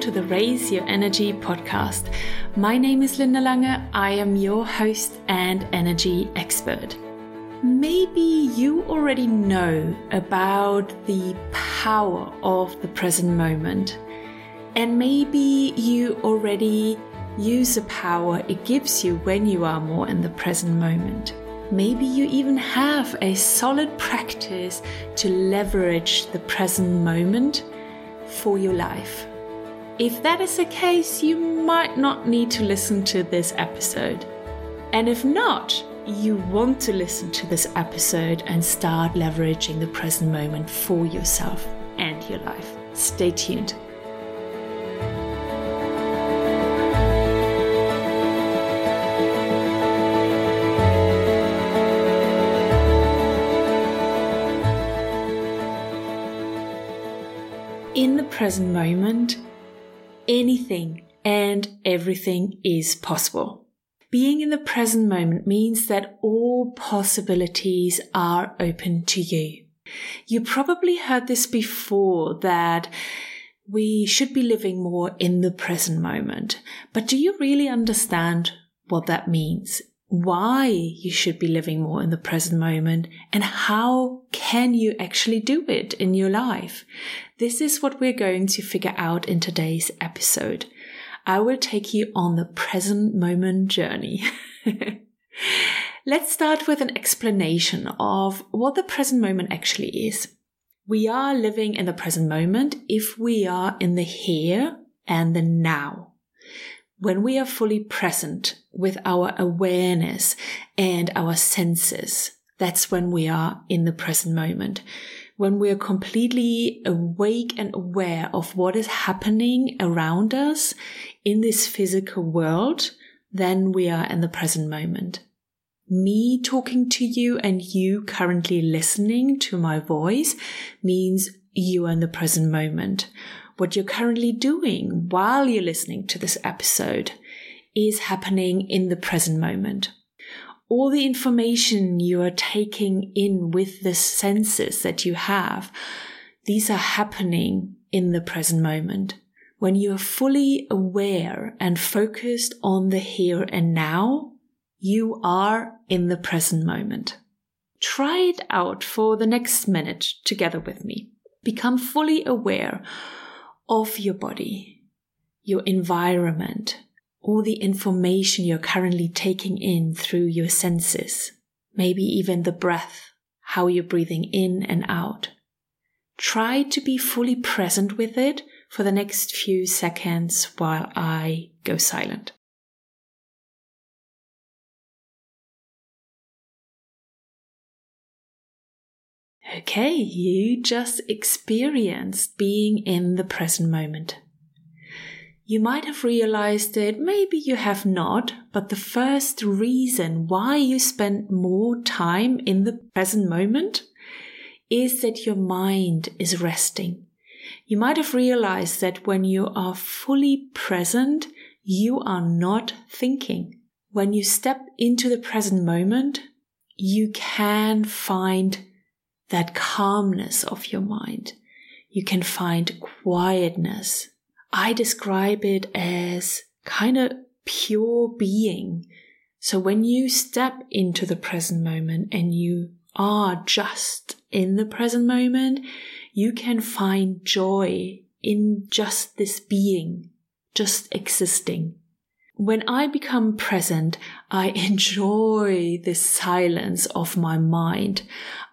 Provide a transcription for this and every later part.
to the Raise Your Energy podcast. My name is Linda Lange. I am your host and energy expert. Maybe you already know about the power of the present moment, and maybe you already use the power it gives you when you are more in the present moment. Maybe you even have a solid practice to leverage the present moment for your life. If that is the case, you might not need to listen to this episode. And if not, you want to listen to this episode and start leveraging the present moment for yourself and your life. Stay tuned. In the present moment, anything and everything is possible. Being in the present moment means that all possibilities are open to you. You probably heard this before that we should be living more in the present moment. But do you really understand what that means? Why you should be living more in the present moment and how can you actually do it in your life? This is what we're going to figure out in today's episode. I will take you on the present moment journey. Let's start with an explanation of what the present moment actually is. We are living in the present moment if we are in the here and the now. When we are fully present with our awareness and our senses, that's when we are in the present moment when we are completely awake and aware of what is happening around us in this physical world, then we are in the present moment. Me talking to you and you currently listening to my voice means you are in the present moment. What you're currently doing while you're listening to this episode is happening in the present moment all the information you are taking in with the senses that you have, these are happening in the present moment. When you are fully aware and focused on the here and now, you are in the present moment. Try it out for the next minute together with me. Become fully aware of your body, your environment, all the information you're currently taking in through your senses, maybe even the breath, how you're breathing in and out. Try to be fully present with it for the next few seconds while I go silent. Okay, you just experienced being in the present moment. You might have realized it, maybe you have not, but the first reason why you spend more time in the present moment is that your mind is resting. You might have realized that when you are fully present, you are not thinking. When you step into the present moment, you can find that calmness of your mind. You can find quietness I describe it as kind of pure being. So when you step into the present moment and you are just in the present moment, you can find joy in just this being, just existing. When I become present, I enjoy the silence of my mind.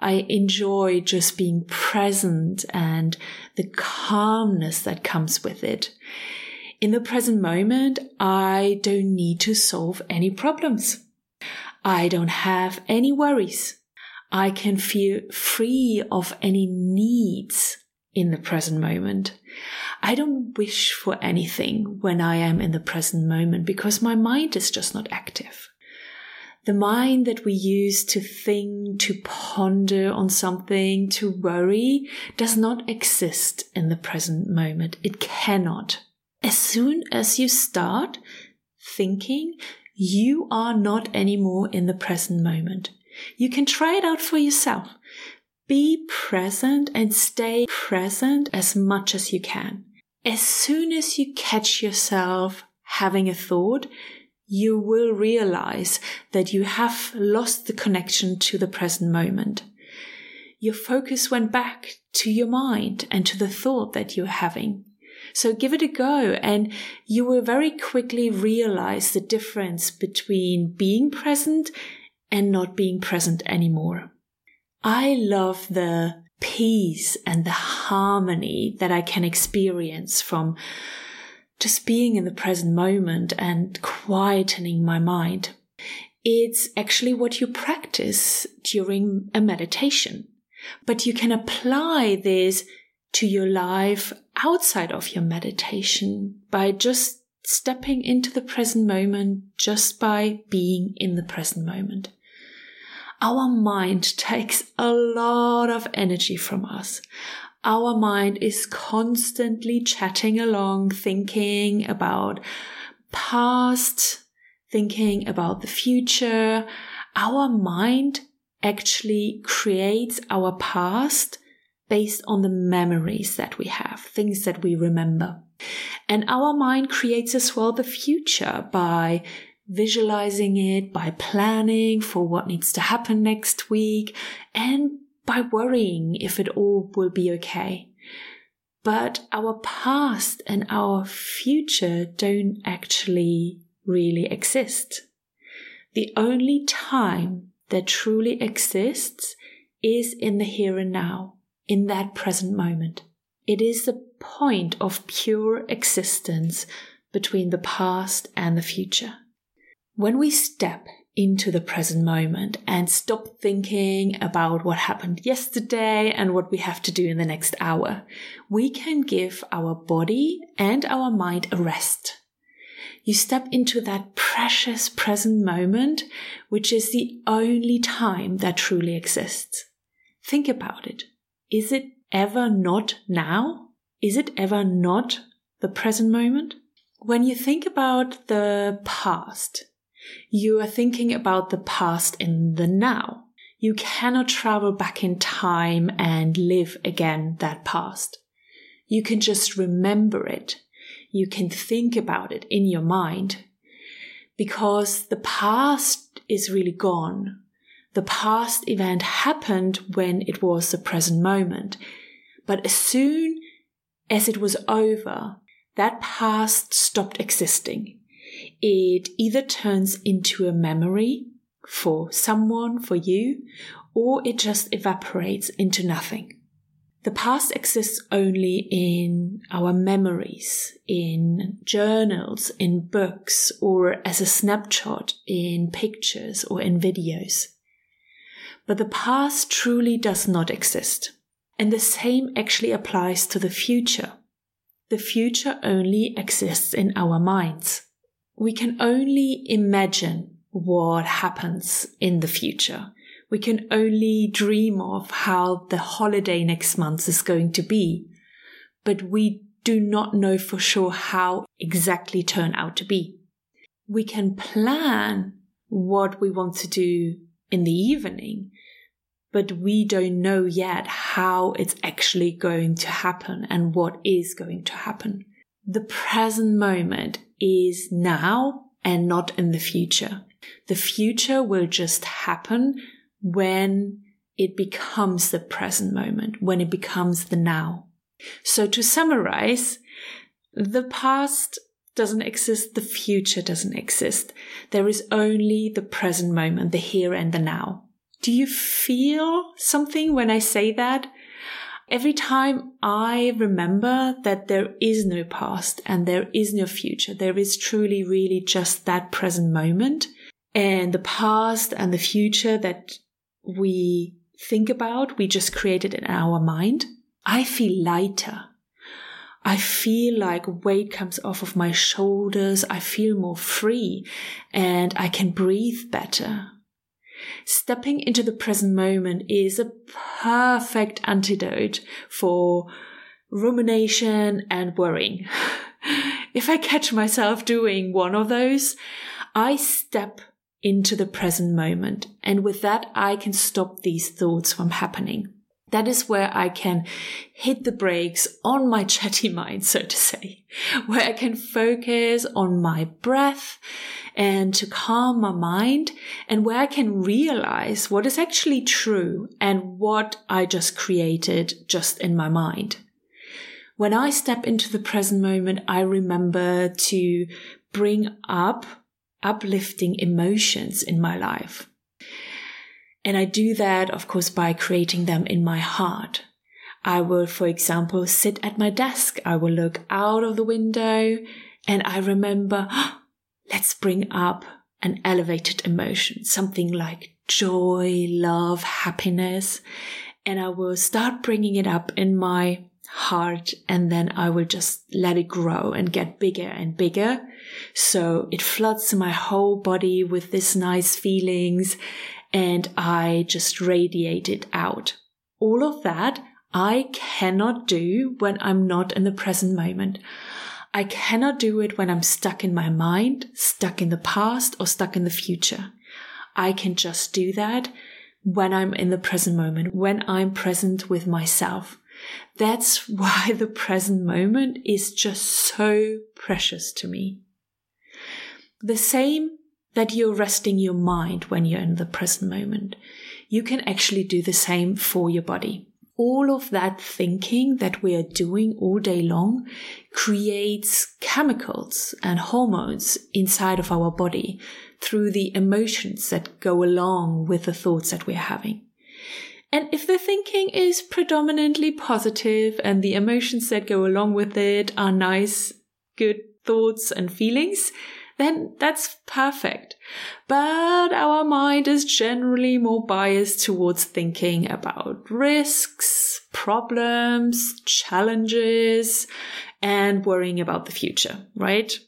I enjoy just being present and the calmness that comes with it. In the present moment, I don't need to solve any problems. I don't have any worries. I can feel free of any needs in the present moment. I don't wish for anything when I am in the present moment because my mind is just not active. The mind that we use to think, to ponder on something, to worry does not exist in the present moment. It cannot. As soon as you start thinking, you are not anymore in the present moment. You can try it out for yourself. Be present and stay present as much as you can. as soon as you catch yourself having a thought, you will realize that you have lost the connection to the present moment. Your focus went back to your mind and to the thought that you're having. So give it a go and you will very quickly realize the difference between being present and not being present anymore. I love the peace and the harmony that I can experience from just being in the present moment and quietening my mind. It's actually what you practice during a meditation. But you can apply this to your life outside of your meditation by just stepping into the present moment, just by being in the present moment. Our mind takes a lot of energy from us. Our mind is constantly chatting along, thinking about past, thinking about the future. Our mind actually creates our past based on the memories that we have, things that we remember. And our mind creates as well the future by visualizing it, by planning for what needs to happen next week, and by worrying if it all will be okay. But our past and our future don't actually really exist. The only time that truly exists is in the here and now, in that present moment. It is the point of pure existence between the past and the future. When we step into the present moment and stop thinking about what happened yesterday and what we have to do in the next hour, we can give our body and our mind a rest you step into that precious present moment, which is the only time that truly exists. Think about it. Is it ever not now? Is it ever not the present moment? When you think about the past, you are thinking about the past in the now. You cannot travel back in time and live again that past. You can just remember it you can think about it in your mind because the past is really gone. The past event happened when it was the present moment. But as soon as it was over, that past stopped existing. It either turns into a memory for someone, for you, or it just evaporates into nothing. The past exists only in our memories, in journals, in books, or as a snapshot in pictures or in videos. But the past truly does not exist. And the same actually applies to the future. The future only exists in our minds. We can only imagine what happens in the future we can only dream of how the holiday next month is going to be, but we do not know for sure how exactly turn out to be. We can plan what we want to do in the evening, but we don't know yet how it's actually going to happen and what is going to happen. The present moment is now and not in the future. The future will just happen when it becomes the present moment, when it becomes the now. So to summarize, the past doesn't exist, the future doesn't exist. There is only the present moment, the here and the now. Do you feel something when I say that? Every time I remember that there is no past and there is no future, there is truly, really just that present moment and the past and the future that we think about, we just create in our mind, I feel lighter. I feel like weight comes off of my shoulders. I feel more free and I can breathe better. Stepping into the present moment is a perfect antidote for rumination and worrying. if I catch myself doing one of those, I step into the present moment. And with that, I can stop these thoughts from happening. That is where I can hit the brakes on my chatty mind, so to say, where I can focus on my breath and to calm my mind and where I can realize what is actually true and what I just created just in my mind. When I step into the present moment, I remember to bring up uplifting emotions in my life. And I do that, of course, by creating them in my heart. I will, for example, sit at my desk. I will look out of the window and I remember, oh, let's bring up an elevated emotion, something like joy, love, happiness. And I will start bringing it up in my heart and then I will just let it grow and get bigger and bigger. So it floods my whole body with these nice feelings and I just radiate it out. All of that I cannot do when I'm not in the present moment. I cannot do it when I'm stuck in my mind, stuck in the past, or stuck in the future. I can just do that when I'm in the present moment, when I'm present with myself. That's why the present moment is just so precious to me. The same that you're resting your mind when you're in the present moment. You can actually do the same for your body. All of that thinking that we are doing all day long creates chemicals and hormones inside of our body through the emotions that go along with the thoughts that we're having. And if the thinking is predominantly positive and the emotions that go along with it are nice, good thoughts and feelings, then that's perfect. But our mind is generally more biased towards thinking about risks, problems, challenges, and worrying about the future, right?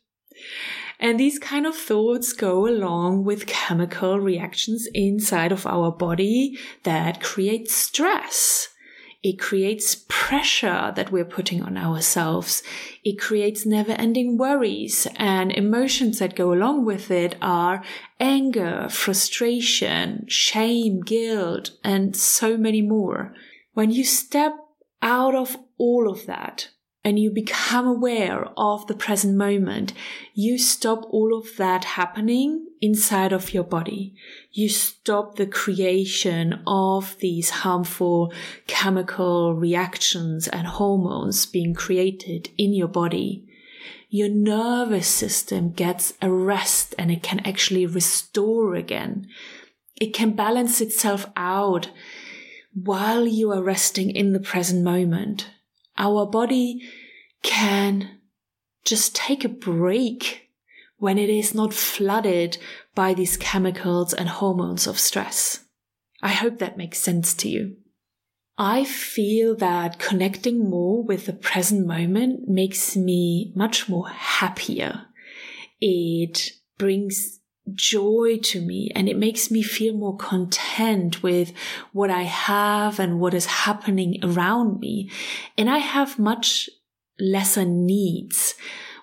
And these kind of thoughts go along with chemical reactions inside of our body that create stress. It creates pressure that we're putting on ourselves. It creates never ending worries and emotions that go along with it are anger, frustration, shame, guilt, and so many more. When you step out of all of that and you become aware of the present moment, you stop all of that happening inside of your body. You stop the creation of these harmful chemical reactions and hormones being created in your body. Your nervous system gets a rest and it can actually restore again. It can balance itself out while you are resting in the present moment our body can just take a break when it is not flooded by these chemicals and hormones of stress. I hope that makes sense to you. I feel that connecting more with the present moment makes me much more happier. It brings joy to me and it makes me feel more content with what I have and what is happening around me. And I have much lesser needs.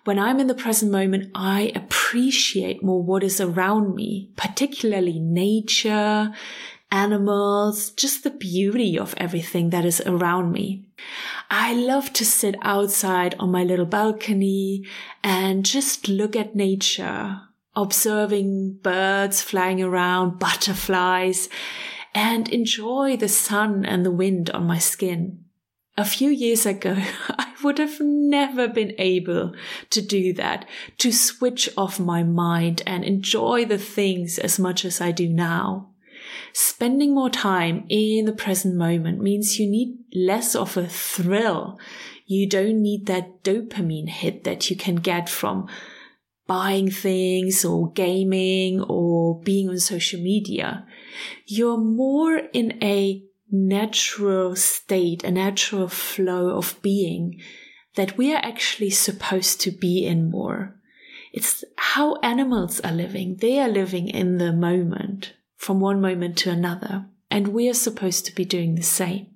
When I'm in the present moment, I appreciate more what is around me, particularly nature, animals, just the beauty of everything that is around me. I love to sit outside on my little balcony and just look at nature, observing birds flying around, butterflies, and enjoy the sun and the wind on my skin. A few years ago, I would have never been able to do that, to switch off my mind and enjoy the things as much as I do now. Spending more time in the present moment means you need less of a thrill. You don't need that dopamine hit that you can get from buying things or gaming or being on social media. You're more in a natural state, a natural flow of being that we are actually supposed to be in more. It's how animals are living. They are living in the moment from one moment to another. And we are supposed to be doing the same.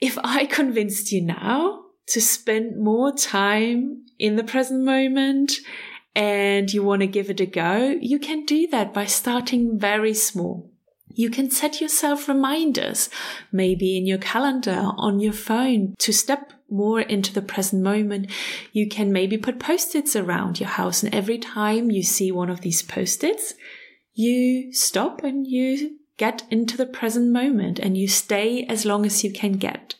If I convinced you now to spend more time in the present moment and you want to give it a go, you can do that by starting very small. You can set yourself reminders, maybe in your calendar, on your phone, to step more into the present moment. You can maybe put post-its around your house, and every time you see one of these post-its, you stop and you get into the present moment and you stay as long as you can get.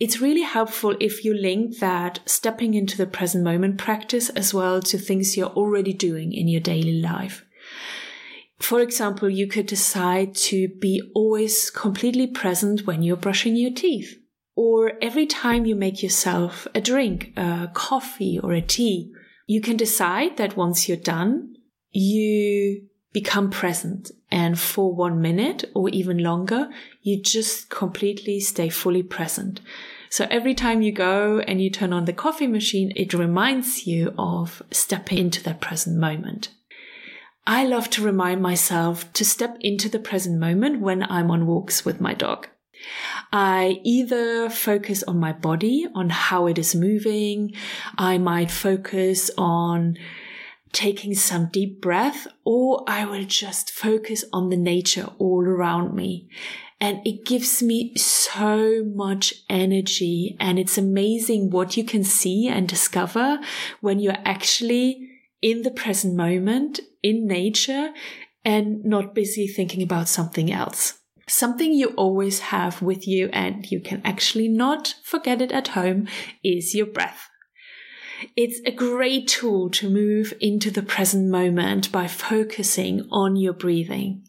It's really helpful if you link that stepping into the present moment practice as well to things you're already doing in your daily life. For example, you could decide to be always completely present when you're brushing your teeth. Or every time you make yourself a drink, a coffee or a tea, you can decide that once you're done, you become present. And for one minute or even longer, you just completely stay fully present. So every time you go and you turn on the coffee machine, it reminds you of stepping into that present moment. I love to remind myself to step into the present moment when I'm on walks with my dog. I either focus on my body, on how it is moving. I might focus on taking some deep breath, or I will just focus on the nature all around me. And it gives me so much energy. And it's amazing what you can see and discover when you're actually in the present moment, in nature, and not busy thinking about something else. Something you always have with you and you can actually not forget it at home is your breath. It's a great tool to move into the present moment by focusing on your breathing.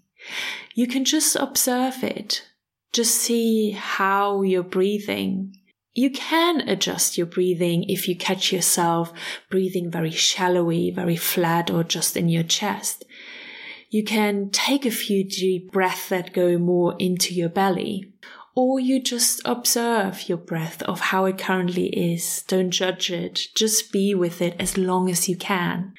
You can just observe it. Just see how you're breathing you can adjust your breathing if you catch yourself breathing very shallowly, very flat, or just in your chest. You can take a few deep breaths that go more into your belly. Or you just observe your breath of how it currently is. Don't judge it. Just be with it as long as you can.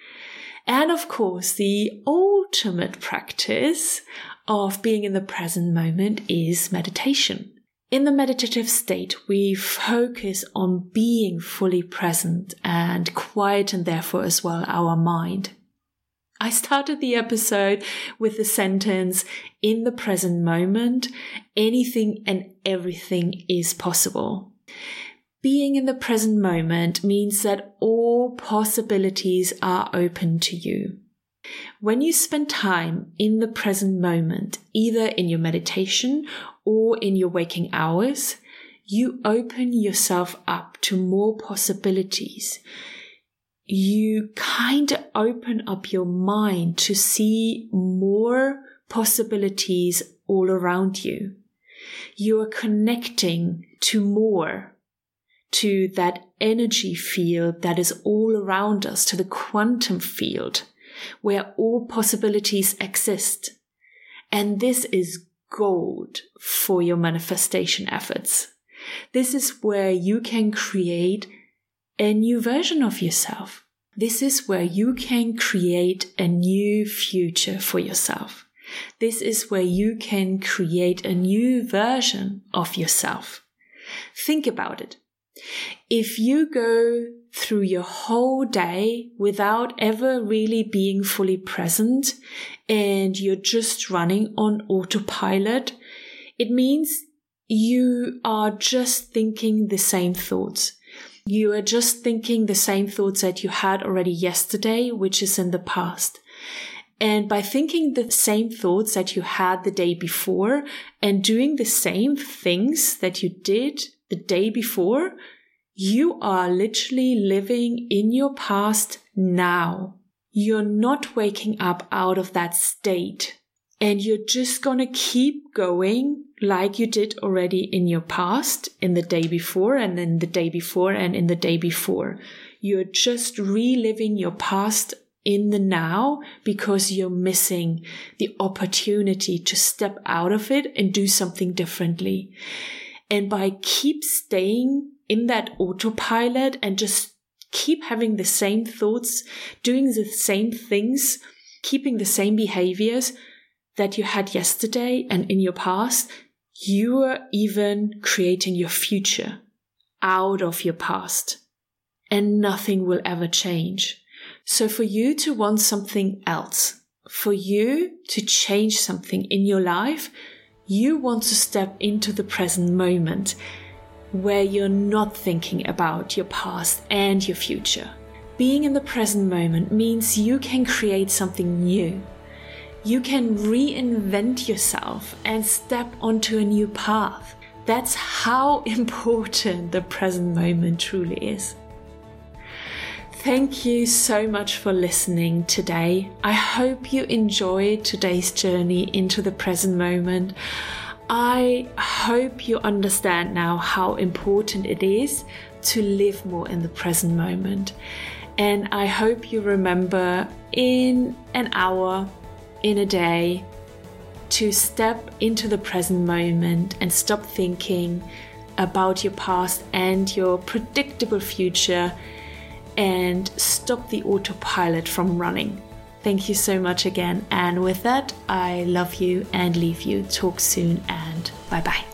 And of course, the ultimate practice of being in the present moment is meditation. In the meditative state, we focus on being fully present and quieten therefore as well our mind. I started the episode with the sentence, in the present moment, anything and everything is possible. Being in the present moment means that all possibilities are open to you. When you spend time in the present moment, either in your meditation or in your waking hours, you open yourself up to more possibilities. You kind of open up your mind to see more possibilities all around you. You are connecting to more, to that energy field that is all around us, to the quantum field where all possibilities exist. And this is gold for your manifestation efforts. This is where you can create a new version of yourself. This is where you can create a new future for yourself. This is where you can create a new version of yourself. Think about it. If you go through your whole day without ever really being fully present and you're just running on autopilot, it means you are just thinking the same thoughts. You are just thinking the same thoughts that you had already yesterday, which is in the past. And by thinking the same thoughts that you had the day before and doing the same things that you did the day before, you are literally living in your past now. You're not waking up out of that state and you're just gonna keep going like you did already in your past, in the day before and then the day before and in the day before. You're just reliving your past in the now because you're missing the opportunity to step out of it and do something differently. And by keep staying in that autopilot and just keep having the same thoughts, doing the same things, keeping the same behaviors that you had yesterday and in your past, you are even creating your future out of your past. And nothing will ever change. So for you to want something else, for you to change something in your life, you want to step into the present moment where you're not thinking about your past and your future. Being in the present moment means you can create something new. You can reinvent yourself and step onto a new path. That's how important the present moment truly is. Thank you so much for listening today. I hope you enjoyed today's journey into the present moment. I hope you understand now how important it is to live more in the present moment. And I hope you remember in an hour, in a day, to step into the present moment and stop thinking about your past and your predictable future and stop the autopilot from running. Thank you so much again. And with that, I love you and leave you. Talk soon and bye bye.